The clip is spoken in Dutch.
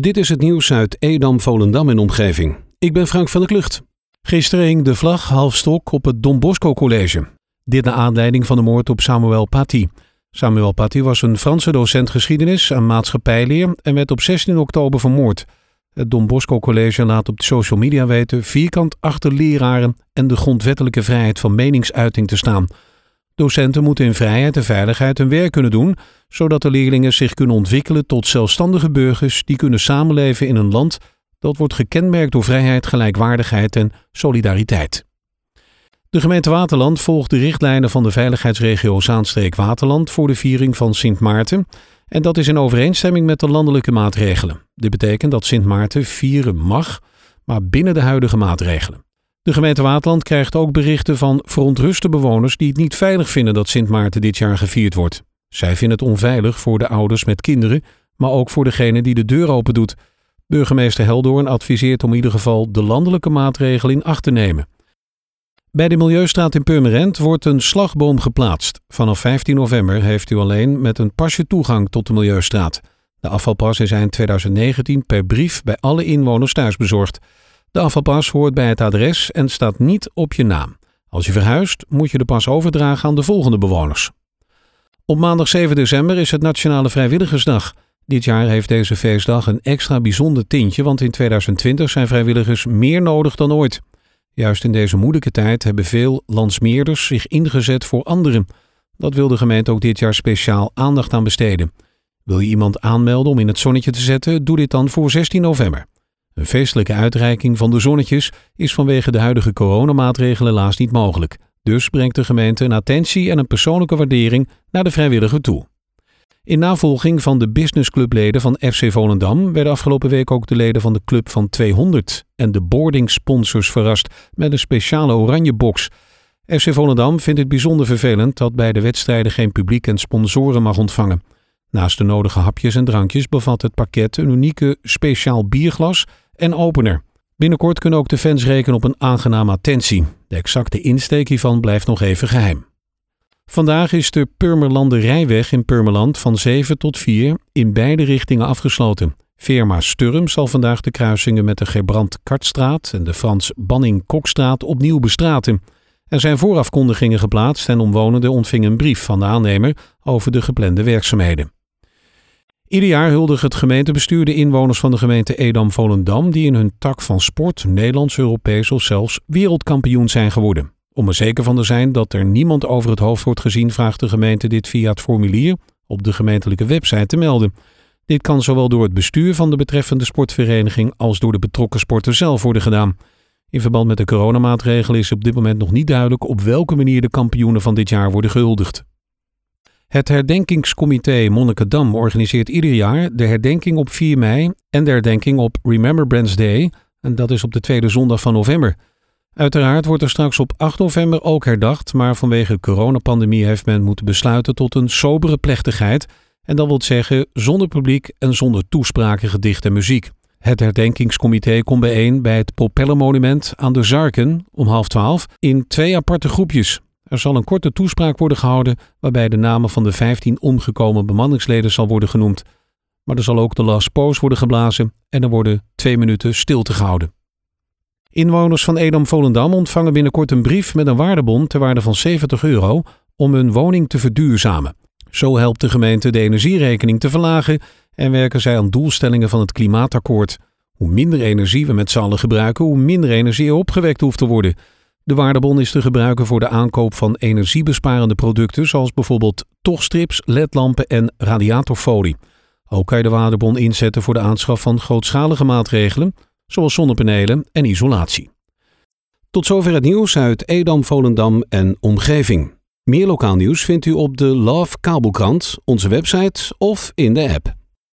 Dit is het nieuws uit Edam, Volendam en omgeving. Ik ben Frank van der Klucht. Gisteren hing de vlag halfstok op het Don Bosco College. Dit naar aanleiding van de moord op Samuel Paty. Samuel Paty was een Franse docent geschiedenis en maatschappijleer en werd op 16 oktober vermoord. Het Don Bosco College laat op de social media weten vierkant achter leraren en de grondwettelijke vrijheid van meningsuiting te staan. Docenten moeten in vrijheid en veiligheid hun werk kunnen doen, zodat de leerlingen zich kunnen ontwikkelen tot zelfstandige burgers die kunnen samenleven in een land dat wordt gekenmerkt door vrijheid, gelijkwaardigheid en solidariteit. De gemeente Waterland volgt de richtlijnen van de veiligheidsregio Zaanstreek-Waterland voor de viering van Sint Maarten. En dat is in overeenstemming met de landelijke maatregelen. Dit betekent dat Sint Maarten vieren mag, maar binnen de huidige maatregelen. De gemeente Waterland krijgt ook berichten van verontruste bewoners die het niet veilig vinden dat Sint Maarten dit jaar gevierd wordt. Zij vinden het onveilig voor de ouders met kinderen, maar ook voor degene die de deur open doet. Burgemeester Heldoorn adviseert om in ieder geval de landelijke maatregelen in acht te nemen. Bij de Milieustraat in Purmerend wordt een slagboom geplaatst. Vanaf 15 november heeft u alleen met een pasje toegang tot de Milieustraat. De afvalpas is eind 2019 per brief bij alle inwoners thuis bezorgd. De afvalpas hoort bij het adres en staat niet op je naam. Als je verhuist, moet je de pas overdragen aan de volgende bewoners. Op maandag 7 december is het Nationale Vrijwilligersdag. Dit jaar heeft deze feestdag een extra bijzonder tintje, want in 2020 zijn vrijwilligers meer nodig dan ooit. Juist in deze moeilijke tijd hebben veel landsmeerders zich ingezet voor anderen. Dat wil de gemeente ook dit jaar speciaal aandacht aan besteden. Wil je iemand aanmelden om in het zonnetje te zetten, doe dit dan voor 16 november. Een feestelijke uitreiking van de zonnetjes is vanwege de huidige coronamaatregelen helaas niet mogelijk. Dus brengt de gemeente een attentie en een persoonlijke waardering naar de vrijwilliger toe. In navolging van de businessclubleden van FC Volendam werden afgelopen week ook de leden van de Club van 200 en de boarding sponsors verrast met een speciale oranje box. FC Volendam vindt het bijzonder vervelend dat bij de wedstrijden geen publiek en sponsoren mag ontvangen. Naast de nodige hapjes en drankjes bevat het pakket een unieke speciaal bierglas en opener. Binnenkort kunnen ook de fans rekenen op een aangename attentie. De exacte insteek hiervan blijft nog even geheim. Vandaag is de Purmerlanderijweg in Purmerland van 7 tot 4 in beide richtingen afgesloten. Firma Sturm zal vandaag de kruisingen met de Gerbrand-Kartstraat en de Frans Banning-Kokstraat opnieuw bestraten. Er zijn voorafkondigingen geplaatst en omwonenden ontvingen een brief van de aannemer over de geplande werkzaamheden. Ieder jaar huldigt het gemeentebestuur de inwoners van de gemeente Edam-Volendam die in hun tak van sport Nederlands, Europees of zelfs wereldkampioen zijn geworden. Om er zeker van te zijn dat er niemand over het hoofd wordt gezien, vraagt de gemeente dit via het formulier op de gemeentelijke website te melden. Dit kan zowel door het bestuur van de betreffende sportvereniging als door de betrokken sporter zelf worden gedaan. In verband met de coronamaatregelen is op dit moment nog niet duidelijk op welke manier de kampioenen van dit jaar worden gehuldigd. Het herdenkingscomité Monnikendam organiseert ieder jaar de herdenking op 4 mei en de herdenking op Remembrance Day, en dat is op de tweede zondag van november. Uiteraard wordt er straks op 8 november ook herdacht, maar vanwege de coronapandemie heeft men moeten besluiten tot een sobere plechtigheid. En dat wil zeggen zonder publiek en zonder toespraken, gedicht en muziek. Het herdenkingscomité komt bijeen bij het Propellermonument aan de Zarken om half twaalf in twee aparte groepjes. Er zal een korte toespraak worden gehouden waarbij de namen van de 15 omgekomen bemanningsleden zal worden genoemd. Maar er zal ook de last pose worden geblazen en er worden twee minuten stilte gehouden. Inwoners van Edam-Volendam ontvangen binnenkort een brief met een waardebon ter waarde van 70 euro om hun woning te verduurzamen. Zo helpt de gemeente de energierekening te verlagen en werken zij aan doelstellingen van het klimaatakkoord. Hoe minder energie we met z'n allen gebruiken, hoe minder energie er opgewekt hoeft te worden. De waardebon is te gebruiken voor de aankoop van energiebesparende producten zoals bijvoorbeeld tochtstrips, ledlampen en radiatorfolie. Ook kan je de waardebon inzetten voor de aanschaf van grootschalige maatregelen zoals zonnepanelen en isolatie. Tot zover het nieuws uit Edam, Volendam en omgeving. Meer lokaal nieuws vindt u op de Love Kabelkrant, onze website of in de app.